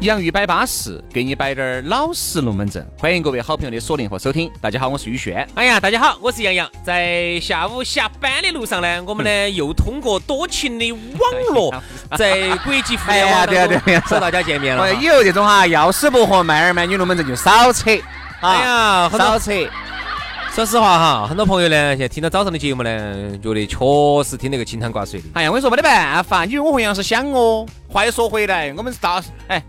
洋芋摆巴适，给你摆点儿老实龙门阵。欢迎各位好朋友的锁定和收听。大家好，我是宇轩。哎呀，大家好，我是杨洋。在下午下班的路上呢，我们呢又通过多情的网络，在国际互联网当中和大家见面了。以后这种哈，要死不活卖儿卖女龙门阵就少扯。哎呀，少扯。说实话哈，很多朋友呢，现在听到早上的节目呢，觉得确实听那个清汤挂水的。哎呀，我跟你说没得办法，你我和杨是想哦。话又说回来，我们是大哎。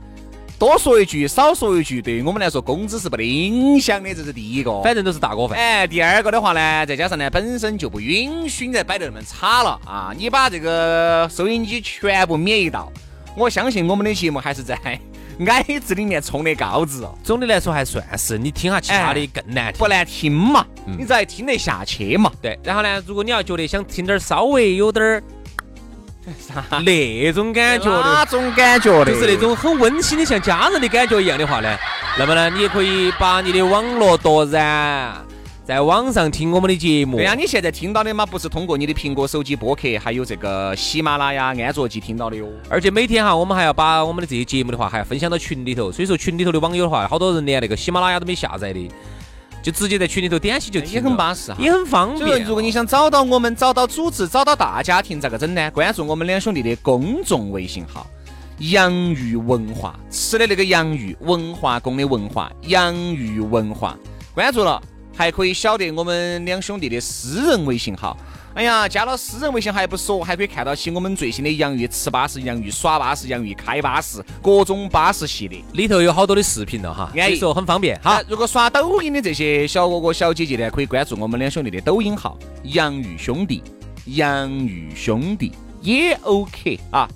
多说一句，少说一句，对于我们来说，工资是不得影响的，这是第一个。反正都是大锅饭。哎，第二个的话呢，再加上呢，本身就不允许你再摆得那么差了啊！你把这个收音机全部免一道，我相信我们的节目还是在 矮子里面冲的高子。总的来说还算是，你听下其他的更难听，不难听嘛？你只要听得下去嘛？对。然后呢，如果你要觉得想听点稍微有点儿。啥？那种感觉的，哪种感觉的？就是那种很温馨的，像家人的感觉一样的话呢，那么呢，你也可以把你的网络夺燃，在网上听我们的节目。对呀，你现在听到的嘛，不是通过你的苹果手机播客，还有这个喜马拉雅安卓机听到的哟。而且每天哈，我们还要把我们的这些节目的话，还要分享到群里头。所以说，群里头的网友的话，好多人连那个喜马拉雅都没下载的。就直接在群里头点起就也很巴适哈，也很方便。如果你想找到我们、找到组织、找到大家庭，咋个整呢？关注我们两兄弟的公众微信号“洋芋文化”，吃的那个洋芋，文化宫的文化，洋芋文化。关注了，还可以晓得我们两兄弟的私人微信号。哎呀，加了私人微信还不说，还可以看到起我们最新的洋芋吃巴士、洋芋耍巴士、洋芋开巴士，各种巴士系列，里头有好多的视频了哈，所以说很方便。好，如果刷抖音的这些小哥哥小姐姐呢，可以关注我们两兄弟的抖音号“洋芋兄弟”，洋芋兄弟也 OK 啊。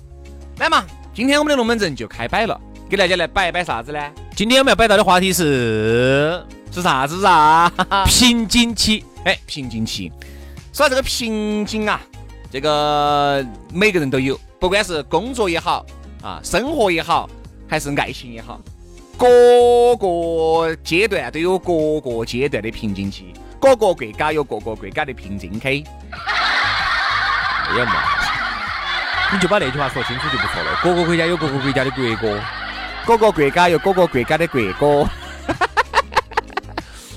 来嘛，今天我们的龙门阵就开摆了，给大家来摆一摆啥子呢？今天我们要摆到的话题是是啥子啊？瓶颈期，哎，瓶颈期。说这个瓶颈啊，这个每个人都有，不管是工作也好啊，生活也好，还是爱情也好，各个阶段都有各个阶段的瓶颈期，各个国家有各个国家的瓶颈期。哎呀妈！你就把那句话说清楚就不错了。各个国家有各个国家的国歌，各个国家有各个国家的国歌。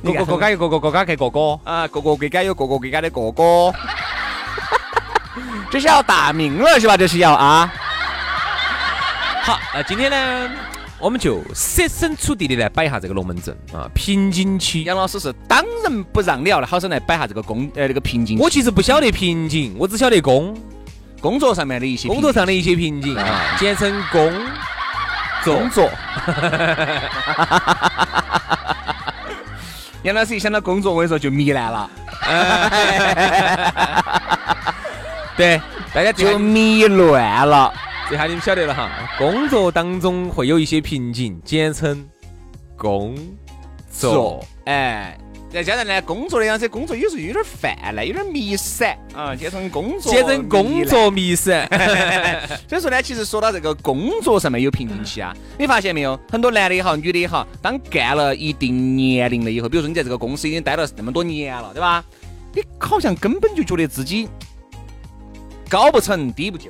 各个国家有各个国家的哥哥啊，各个国家有各个国家的哥哥，这是要打鸣了是吧？这是要啊。好，那今天呢，我们就设身处地的来摆一下这个龙门阵啊，瓶颈期。杨老师是当仁不让的要来，好生来摆下这个工呃这个瓶颈。我其实不晓得瓶颈，我只晓得工工作上面的一些工作上的一些瓶颈啊，简称工工作。杨老师一想到工作，我跟你说就糜烂了。对，大家就迷乱了。这下你们晓得了哈，工作当中会有一些瓶颈，简称工作。哎。再加上呢，工作的样子，工作有时候有点泛滥，有点迷散啊，简称工作，简称工作迷散。所以说呢，其实说到这个工作上面有瓶颈期啊，你发现没有？很多男的也好，女的也好，当干了一定年龄了以后，比如说你在这个公司已经待了那么多年了，对吧？你好像根本就觉得自己高不成低不就，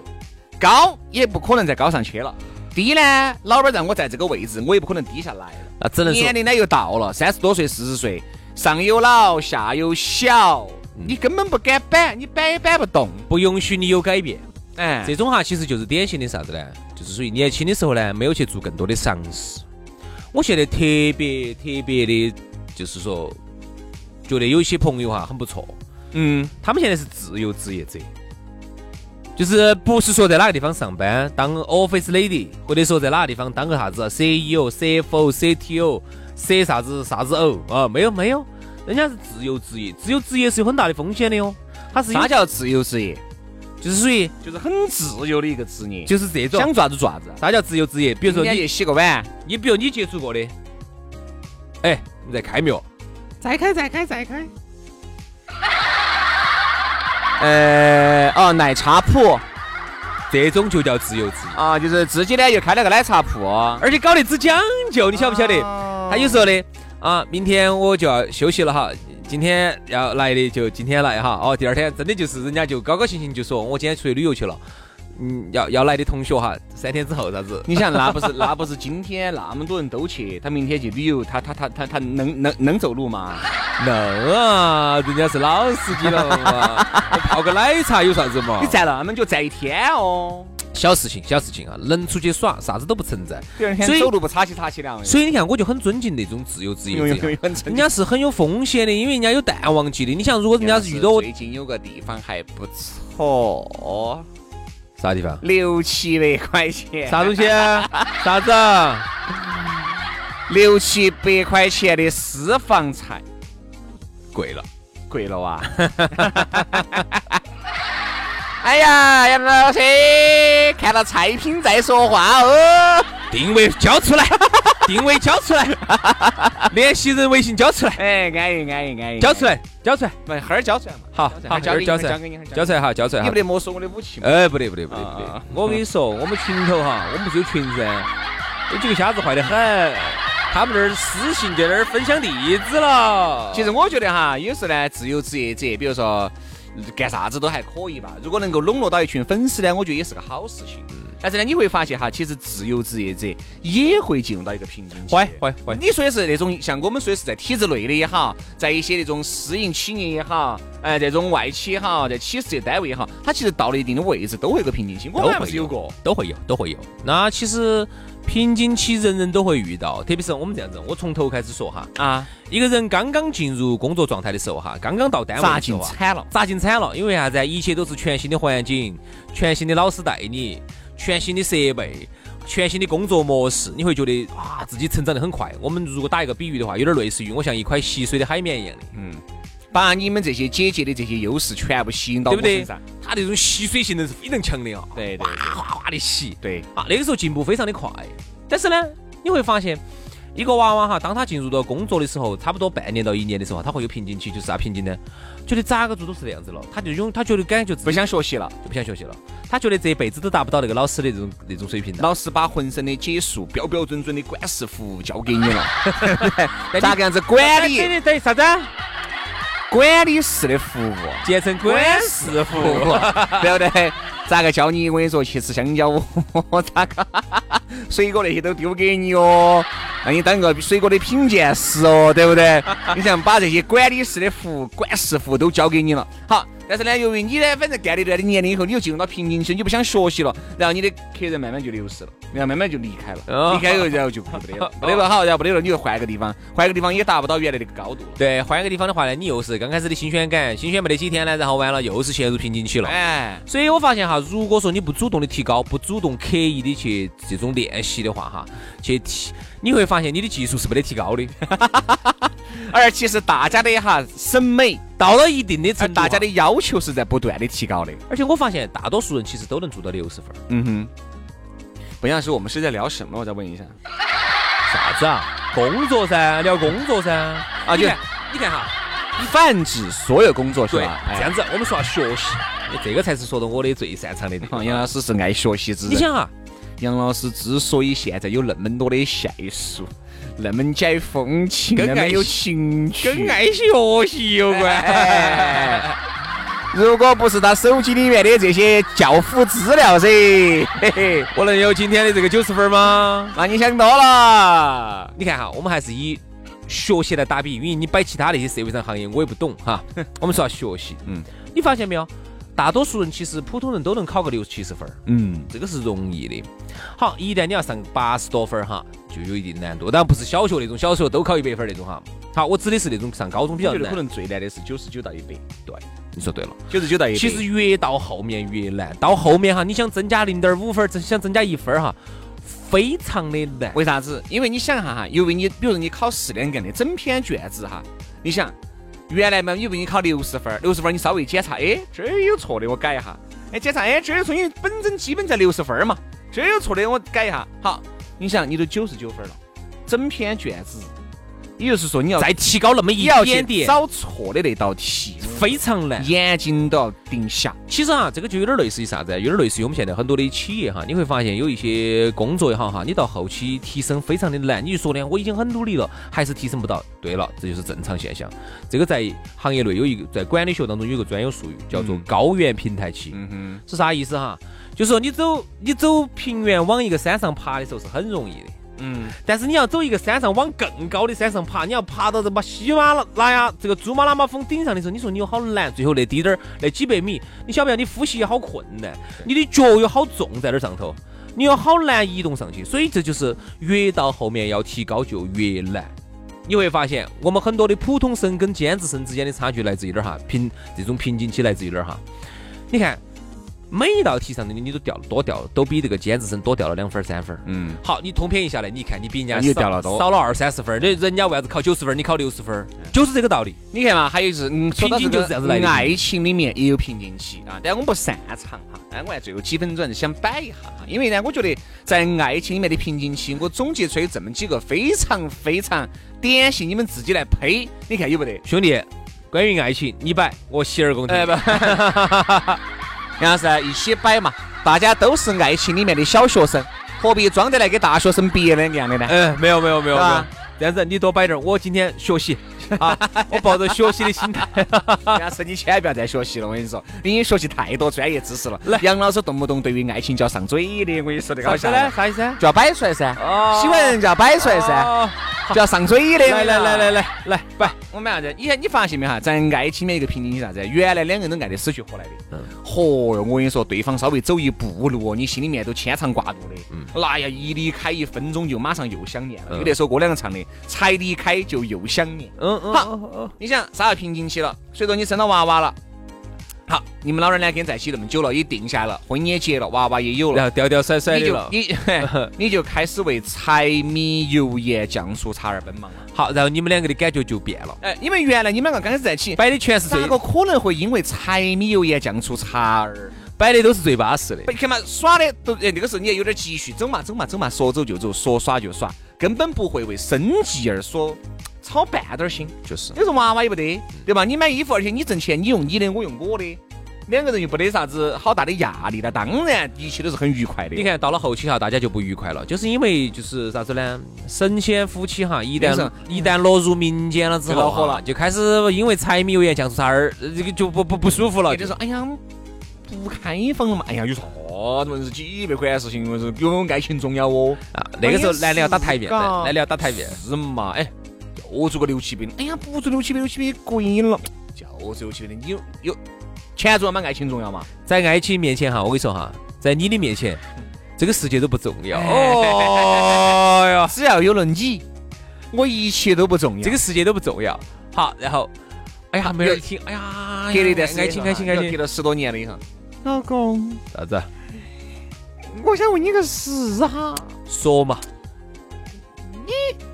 高也不可能再高上去了，低呢，老板让我在这个位置，我也不可能低下来了。那只能年龄呢又到了三十多岁、四十岁。上有老，下有小，你根本不敢摆，你摆也摆不动，不允许你有改变。哎，这种哈其实就是典型的啥子呢？就是属于年轻的时候呢，没有去做更多的尝试。我现在特别特别的，就是说，觉得有一些朋友哈很不错。嗯，他们现在是自由职业者，就是不是说在哪个地方上班当 office lady，或者说在哪个地方当个啥子 CEO、CFO、CTO、C 啥子啥子偶啊？没有没有，人家是自由职业，自由职业是有很大的风险的哟。它是啥叫自由职业？就是属于就是很自由的一个职业，就是这种想做啥子做啥子。啥叫自由职业？比如说你去洗个碗，你比如你接触过的，哎，你在开没有？再开再开再开。呃，哦，奶茶铺，这种就叫自由职业啊，就是自己呢又开了个奶茶铺，而且搞得只讲究，你晓不晓得？他有时候的啊，明天我就要休息了哈，今天要来的就今天来哈，哦，第二天真的就是人家就高高兴兴就说我今天出去旅游去了。嗯，要要来的同学哈，三天之后啥子？你想那不是那不是今天那么多人都去，他明天去旅游，他他他他他能能能走路吗？能啊，人家是老司机了嘛，泡个奶茶有啥子嘛？你站那么久站一天哦，小事情小事情啊，能出去耍啥子都不存在。所以走路不擦起擦起的。所以你看，我就很尊敬那种自由职业者，人家是很有风险的，因为人家有淡旺季的。你想，如果人家是遇到最近有个地方还不错。啥地方？六七百块钱，啥东西？啥子？六七百块钱的私房菜，贵了，贵了哇！哎呀，杨老师，看到菜品再说话哦。定位交出来，定位交出来，联系人微信交出来。哎，安逸安逸安逸，交出来，交出来，来，哈儿交出来嘛。好，好，交交出来，交出来哈，交出来。你不得没收我的武器哎，不得，不得，不得，不得。我跟你说，我们群头哈，我们不是有群噻，有几个瞎子坏得很，他们那儿私信在那儿分享地址了。其实我觉得哈，有时候呢，自由职业者，比如说干啥子都还可以吧。如果能够笼络到一群粉丝呢，我觉得也是个好事情。但是呢，你会发现哈，其实自由职业者也会进入到一个瓶颈期。会会会。你说的是那种像我们说的是在体制内的也好，在一些那种私营企业也好，哎，这种外企也好，在企事业单位也好，它其实到了一定的位置都会有个瓶颈期。我们还不是有过，都会有，都会有。那其实瓶颈期人人都会遇到，特别是我们这样子，我从头开始说哈啊，一个人刚刚进入工作状态的时候哈，刚刚到单位，砸进惨了，砸进惨了，因为啥子？一切都是全新的环境，全新的老师带你。全新的设备，全新的工作模式，你会觉得啊，自己成长得很快。我们如果打一个比喻的话，有点类似于我像一块吸水的海绵一样的，嗯，把你们这些姐姐的这些优势全部吸引到我身上。它那种吸水性能是非常强的啊，对对，哗哗哗的吸，对啊，那个时候进步非常的快。但是呢，你会发现。一个娃娃哈，当他进入到工作的时候，差不多半年到一年的时候，他会有瓶颈期，就是啥瓶颈呢？觉得咋个做都是这样子了，他就用他觉得感觉不想学习了，就不想学习了。他觉得这辈子都达不到那个老师的这种那种水平。老师把浑身的解数、标标准准的管事服务交给你了，咋个样子管理？等于啥子？管理式的服务，简称管事服务，对不对？咋个教你？我跟你说，去吃香蕉哦，咋个？水果那些都丢给你哦，让你当个水果的品鉴师哦，对不对？你想把这些管理式的服务、管事服都交给你了，好。但是呢，由于你呢，反正干了一段的年龄以后，你又进入到瓶颈期，你不想学习了，然后你的客人慢慢就流失了，然后慢慢就离开了，离开以后，然后就不得了，不得了，好，然后不得了，你又换个地方，换个地方也达不到原来那个高度了。对，换个地方的话呢，你又是刚开始的新鲜感，新鲜没得几天呢，然后完了又是陷入瓶颈期了。哎，所以我发现哈，如果说你不主动的提高，不主动刻意的去这种练习的话哈，去提，你会发现你的技术是没得提高的。而其实大家的哈审美到了一定的程度，大家的要求是在不断的提高的。而且我发现大多数人其实都能做到六十分。嗯哼。不杨老师，我们是在聊什么？我再问一下。啥子啊？工作噻，聊工作噻。啊，你看你看哈，泛指所有工作是吧？这样子，我们说学习，这个才是说的我的最擅长的地方。杨老师是爱学习之人。你想哈，杨老师之所以现在有那么多的线数。那么解风情，那么有情趣，跟爱学习有关。如果不是他手机里面的这些教辅资料噻，嘿嘿，我能有今天的这个九十分吗？那你想多了。你看哈，我们还是以学习来打比，因为你摆其他那些社会上行业我也不懂哈。我们说要学习，嗯，你发现没有？大多数人其实普通人都能考个六七十分，嗯，这个是容易的。好，一旦你要上八十多分哈，就有一定难度。当然不是小学那种，小学都考一百分那种哈。好，我指的是那种上高中比较难可。能最难的是九十九到一百，对，你说对了。九十九到一百。其实越到后面越难，到后面哈，你想增加零点五分儿，增想增加一分儿哈，非常的难。为啥子？因为你想一下哈，因为你比如说你考四两个的整篇卷子哈，你想原来嘛，以为你考六十分儿，六十分你稍微检查，哎，这儿有错的我改一下，哎，检查，哎，这有错，因为本身基本在六十分嘛，这有错的我改一下。好，你想你都九十九分了，整篇卷子，也就是说你要再提高那么一点点，找错的那道题，非常难。眼睛都要盯下。其实哈，这个就有点类似于啥子？有点类似于我们现在很多的企业哈，你会发现有一些工作也好哈，你到后期提升非常的难。你就说呢，我已经很努力了，还是提升不到。对了，这就是正常现象。这个在行业内有一个，在管理学当中有一个专有术语，叫做高原平台期。嗯哼，是啥意思哈？就是说你走你走平原往一个山上爬的时候是很容易的。嗯，但是你要走一个山上往更高的山上爬，你要爬到这把喜马拉雅这个珠穆朗玛峰顶上的时候，你说你有好难？最后那低点儿那几百米，你晓不晓得你呼吸也好困难，你的脚又好重在那儿上头，你又好难移动上去，所以这就是越到后面要提高就越难。你会发现，我们很多的普通生跟尖子生之间的差距来自于哪儿哈？瓶这种瓶颈期来自于哪儿哈？你看，每一道题上的你你都掉多掉，都比这个尖子生多掉了两分儿三分儿。嗯，好，你通篇一下来，你看你比人家少掉了多少了二三十分儿，那人家为啥子考九十分儿，你考六十分儿，就是这个道理。你看嘛，还有就是，瓶颈就是这样子来的爱情里面也有瓶颈期啊，但我们不擅长哈。哎，我看最后几分钟还是想摆一下哈，因为呢，我觉得在爱情里面的瓶颈期，我总结出来这么几个非常非常典型，你们自己来呸，你看有不得？兄弟，关于爱情，你摆，我洗耳恭听。哎 不，杨老师一起摆嘛，大家都是爱情里面的小学生，何必装得来给大学生毕业两个样的呢？嗯，没有没有没有没有。是吧，这样子你多摆点儿，我今天学习 啊，我抱着学习的心态。杨老师，你千万不要再学习了，我跟你说，你已经学习太多专业知识了。杨老师动不动对于爱情就要上嘴的，我跟你说这个好吓人呢？啥意思啊？就要摆出来噻，哦喜欢人就要摆出来噻，哦就要上嘴的。来来来来来来，摆。我们啥子？你你发现没哈，在爱情里面一个瓶颈是啥子？原来两个人都爱得死去活来的，嗯嚯哟！我跟你说，对方稍微走一步路哦，你心里面都牵肠挂肚的。嗯，那呀，一离开一分钟就马上又想念了。有那首歌两个唱的，才离开就又想念。嗯嗯好你想啥叫瓶颈期了？随着你生了娃娃了。好，你们老人呢跟在一起那么久了，也定下来了，婚也结了，娃娃也有了然，后吊吊甩甩你就的了。你 你就开始为柴米油盐酱醋茶而奔忙了。好，然后你们两个的感觉就变了，哎，因为原来你们两个刚开始在一起，摆的全是最咋个可能会因为柴米油盐酱醋茶而？摆的都是最巴适的。你看嘛，耍的都哎，那个时候你也有点积蓄，走嘛走嘛走嘛，说走就走，说耍就耍，根本不会为生计而所操半点儿心。就是你说娃娃也不得，对吧？你买衣服，而且你挣钱，你用你的，我用我的，两个人又不得啥子好大的压力，那当然一切都是很愉快的。你，看到了后期哈，大家就不愉快了，就是因为就是啥子呢？神仙夫妻哈，一旦一旦落入民间了之后就恼火了，就开始因为柴米油盐酱醋茶儿，呃这个就不不不舒服了。就说哎呀，不开放了嘛，哎呀，有啥子是几百块的事情，我说有爱情重要哦。啊，那个时候男的要打台面，男男的要打台面。是嘛？哎，就做个六七百，哎呀，不做六七百，六七百贵了，就是六七百的，你有有钱重要吗？爱情重要吗？在爱情面前哈，我跟你说哈，在你的面前，这个世界都不重要。哎哦哟，只要有了你，我一切都不重要。这个世界都不重要。好，然后，哎呀，没人听，哎呀，隔了一段时间爱情，爱情，爱情隔。了十多年了以后，老公，啥子？我想问你个事哈，说嘛。你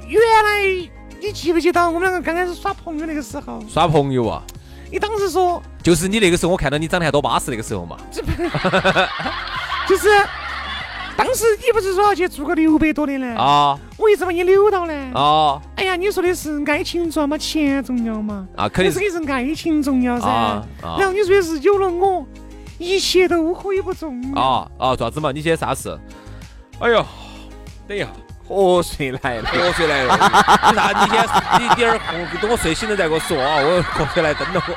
原来你记不记得我们两个刚开始耍朋友那个时候？耍朋友啊，你当时说就是你那个时候，我看到你长得还多巴适那个时候嘛。就是，当时你不是说要去做个六百多的呢？啊我一直把你扭到呢。啊哎呀，你说的是爱情重要吗？钱重要吗？啊！肯定是是是爱情重要噻。啊啊然后你说的是有了我，一切都可以不重要。啊啊！啥子嘛？你现在啥事？哎呦，等一下，瞌睡来了。瞌睡来了。你啥？你先，你点儿后等我睡醒了再给我说啊！我瞌睡来等着我。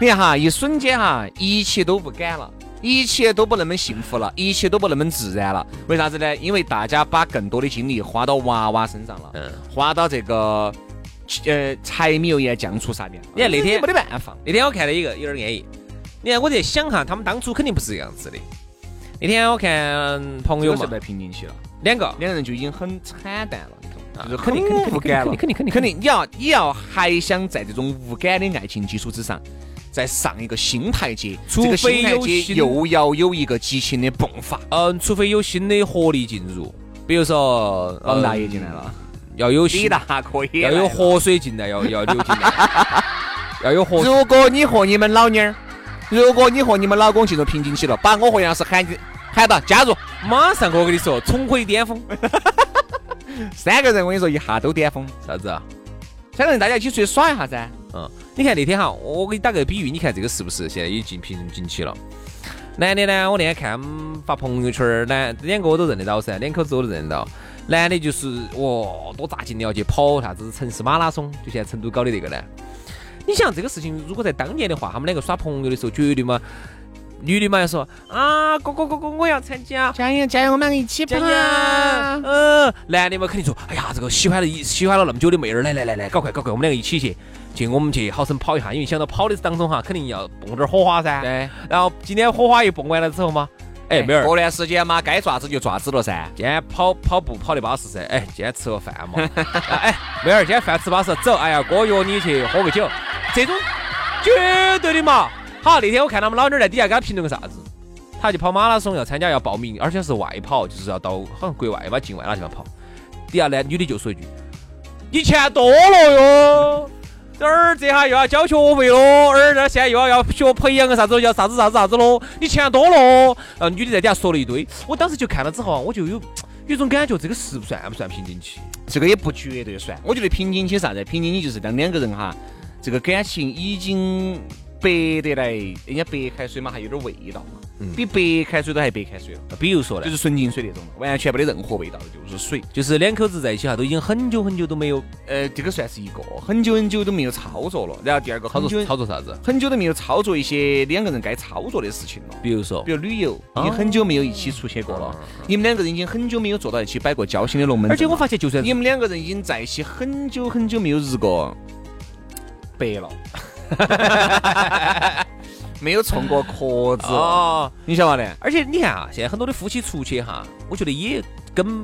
你看哈，一瞬间哈，一切都不敢了，一切都不那么幸福了，一切都不那么自然了。为啥子呢？因为大家把更多的精力花到娃娃身上了，嗯花到这个呃柴米油盐酱醋茶面。你看那天没得办法，那天我看了一个有点安逸。你看我在想哈，他们当初肯定不是这样子的。那天我看朋友嘛期了，两个，两个人就已经很惨淡了？就是肯定肯定很无感了，肯定肯定肯定，你要你要还想在这种无感的爱情基础之上。再上一个新台阶，除这个新非有台阶又要有一个激情的迸发。嗯，除非有新的活力进入，比如说王大爷嗯进来了，要有新李大可以要有活水进来，要要流进来，要有活。如果你和你们老妞儿，如果你和你们老公进入瓶颈期了，把我和杨老师喊进喊到加入，马上我跟你说，重回巅峰。三个人我跟你说一下都巅峰，啥子啊？三个人大家一起出去耍一下噻。嗯，你看那天哈，我给你打个比喻，你看这个是不是现在已经瓶颈期了？男的呢，我那天看发朋友圈儿，男两个我都认得到噻，两口子我都认得到。男的就是哇，多扎劲的要去跑啥子城市马拉松，就现在成都搞的这个呢。你想这个事情，如果在当年的话，他们两个耍朋友的时候，绝对嘛，女的嘛要说啊，哥哥哥哥，我要参加，加油加油，我们两个一起跑加油！嗯，男的嘛肯定说，哎呀，这个喜欢了一喜欢了那么久的妹儿，来来来来，搞快搞快，我们两个一起去，去我们去好生跑一下，因为想到跑的当中哈，肯定要蹦点儿火花噻。对，然后今天火花一蹦完了之后嘛，哎，妹儿，过段时间嘛，该爪子就爪子了噻。今天跑跑步跑的巴适噻，哎，今天吃个饭嘛，哎，妹儿，今天饭吃巴适，走，哎呀，哥约你去喝个酒，这种绝对的嘛。好，那天我看他们老妞儿在底下给他评论个啥子，他就跑马拉松要参加要报名，而且是外跑，就是要到好像国外吧，境外哪地方跑。底下呢，女的就说一句：“你钱多了哟。”这儿这下又要交学费喽，儿这现在又要要学培养个啥子，要啥子啥子啥子喽，你钱多了哦。然后女的在底下说了一堆，我当时就看了之后，我就有有种感觉，这个是不算不算瓶颈期？这个也不绝对算。我觉得瓶颈期啥子？瓶颈期就是当两个人哈，这个感情已经白得来，人家白开水嘛，还有点味道嘛，比白开水都还白开水了，比如说呢就，是纯净水那种，完全没得任何味道的，就是水。就是两口子在一起哈，都已经很久很久都没有呃，这个算是一个，很久很久都没有操作了。然后第二个，操作操作啥子？很久都没有操作一些两个人该操作的事情了。比如说比，如旅游，已经很久没有一起出去过了。你们两个人已经很久没有坐到一起摆过交心的龙门。而且我发现就算你们两个人已经在一起很久很久没有日过白了，没有冲过壳子，哦，你晓得的？而且你看啊，现在很多的夫妻出去哈，我觉得也跟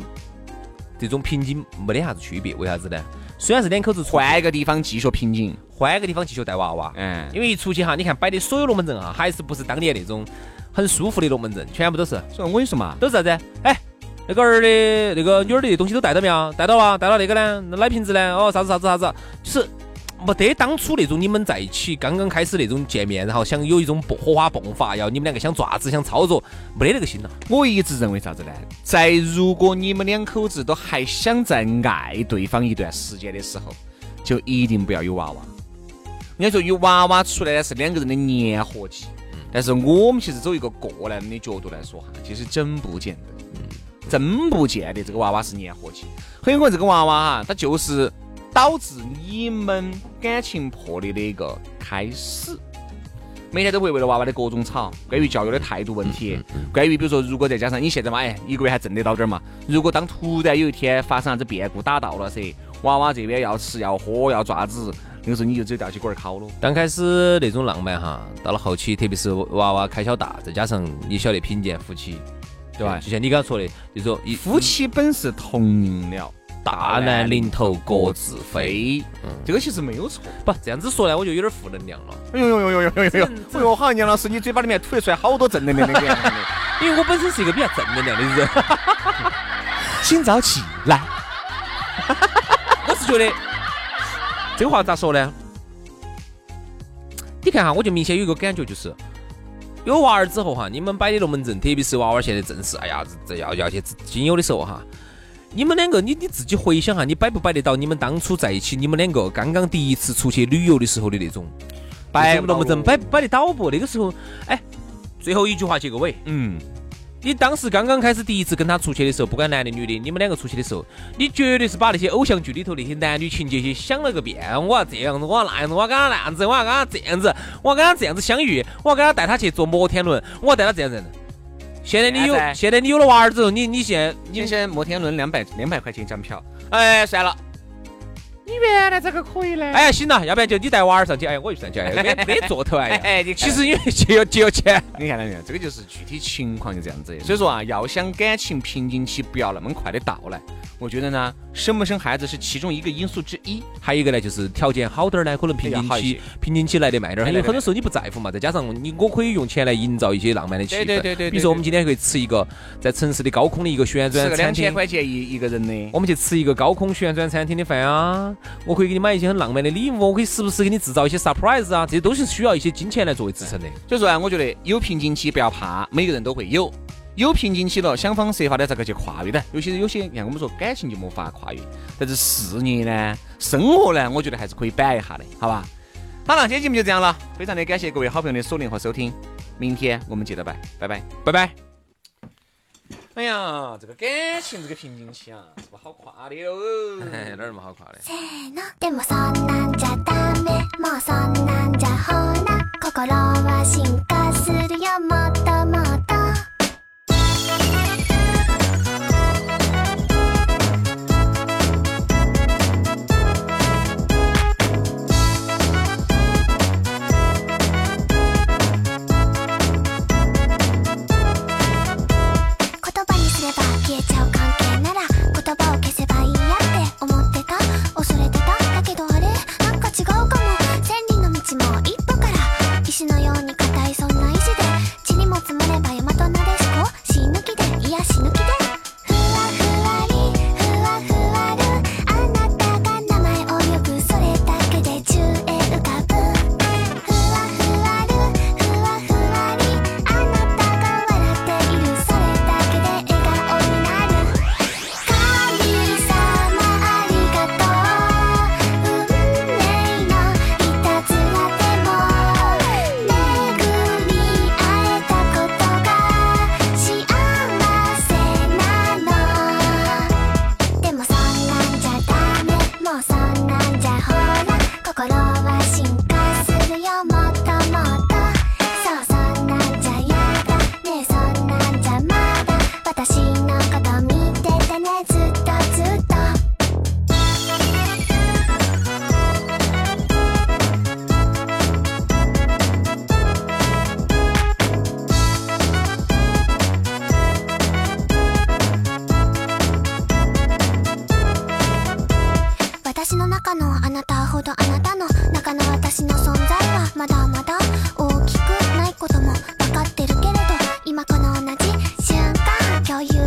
这种瓶颈没得啥子区别。为啥子呢？虽然是两口子换一个地方继续瓶颈，换一个地方继续带娃娃，嗯，因为一出去哈，你看摆的所有龙门阵哈，还是不是当年那种很舒服的龙门阵，全部都是所以我跟你说嘛，都是啥子？哎，那个儿的那个女儿的东西都带到没有？带到了，带到那个呢？那奶瓶子呢？哦，啥子啥子啥子？就是没得当初那种你们在一起刚刚开始那种见面，然后想有一种迸火花迸发，要你们两个想爪子想操作，没得那个心了。我一直认为啥子呢？在如果你们两口子都还想再爱对方一段时间的时候，就一定不要有娃娃。人家说有娃娃出来呢是两个人的粘合剂，但是我们其实走一个过来人的角度来说哈，其实真不见得，真不见得这个娃娃是粘合剂，很有可能这个娃娃哈，它就是导致你们感情破裂的一个开始。每天都会为了娃娃的各种吵，关于教育的态度问题，关于比如说，如果再加上你现在嘛，哎，一个月还挣得到点儿嘛，如果当突然有一天发生啥子变故打到了噻，娃娃这边要吃要喝要爪子，那个时候你就只有吊起锅儿烤了。刚开始那种浪漫哈，到了后期，特别是娃娃开销大，再加上你晓得贫贱夫妻，对吧？就像你刚刚说的，就说一夫妻本是同林鸟，大难临头各自飞。嗯，这个其实没有错。不这样子说呢，我就有点负能量了，哎呦呦呦呦呦呦呦！哎呦，好像杨老师，你嘴巴里面吐得出来好多正能量的感觉。因为我本身是一个比较正能量的人。请早起来。我是觉得这个话咋说呢？你看哈，我就明显有一个感觉，就是有娃儿之后哈，你们摆的龙门阵，特别是娃娃现在正是哎呀，这这要要去经有的时候哈，你们两个你你自己回想哈，你摆不摆得到你们当初在一起，你们两个刚刚第一次出去旅游的时候的那种摆不那么正，摆摆得到不？那个时候，哎，最后一句话结个尾，嗯，你当时刚刚开始第一次跟他出去的时候，不管男的女的，你们两个出去的时候，你绝对是把那些偶像剧里头那些男女情节去想了个遍。我要这样子，我要那样子，我要跟他那样子，我要跟他这样子，我要跟他这样子相遇，我要跟他带他去坐摩天轮，我要带他这样这样子。现在你有现在，你有了娃儿之后，你你现在你现在摩天轮两百两百块钱一张票，哎，算了。你原来这个可以嘞？哎呀行了，要不然就你带娃儿上去，哎，我就上去，哎，没没坐头哎。哎，你其实因为节约节约钱，你看到没有？这个就是具体情况就这样子。所以说啊，要想感情瓶颈期不要那么快的到来，我觉得呢，生不生孩子是其中一个因素之一。还有一个呢，就是条件好点儿呢，可能瓶颈期瓶颈期来得慢点儿，因为很多时候你不在乎嘛，再加上你我可以用钱来营造一些浪漫的气氛。对对对对对比如说我们今天可以吃一个在城市的高空的一个旋转餐厅。两千块钱一一个人的，我们去吃一个高空旋转餐厅的饭啊，我可以给你买一些很浪漫的礼物，我可以时不时给你制造一些 surprise 啊，这些都是需要一些金钱来作为支撑的。所以说啊，我觉得有瓶颈期不要怕，每个人都会有。有瓶颈期了，想方设法的这个去跨越的。有些有些，你看我们说感情就没法跨越，但是事业呢、生活呢，我觉得还是可以摆一下的，好吧？好了，今天节目就这样了，非常的感谢各位好朋友的锁定和收听，明天我们接着拜，拜拜。拜拜。哎呀，这个感情这个瓶颈期啊，是不好跨的哦？哪儿那么好跨的？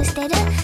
してる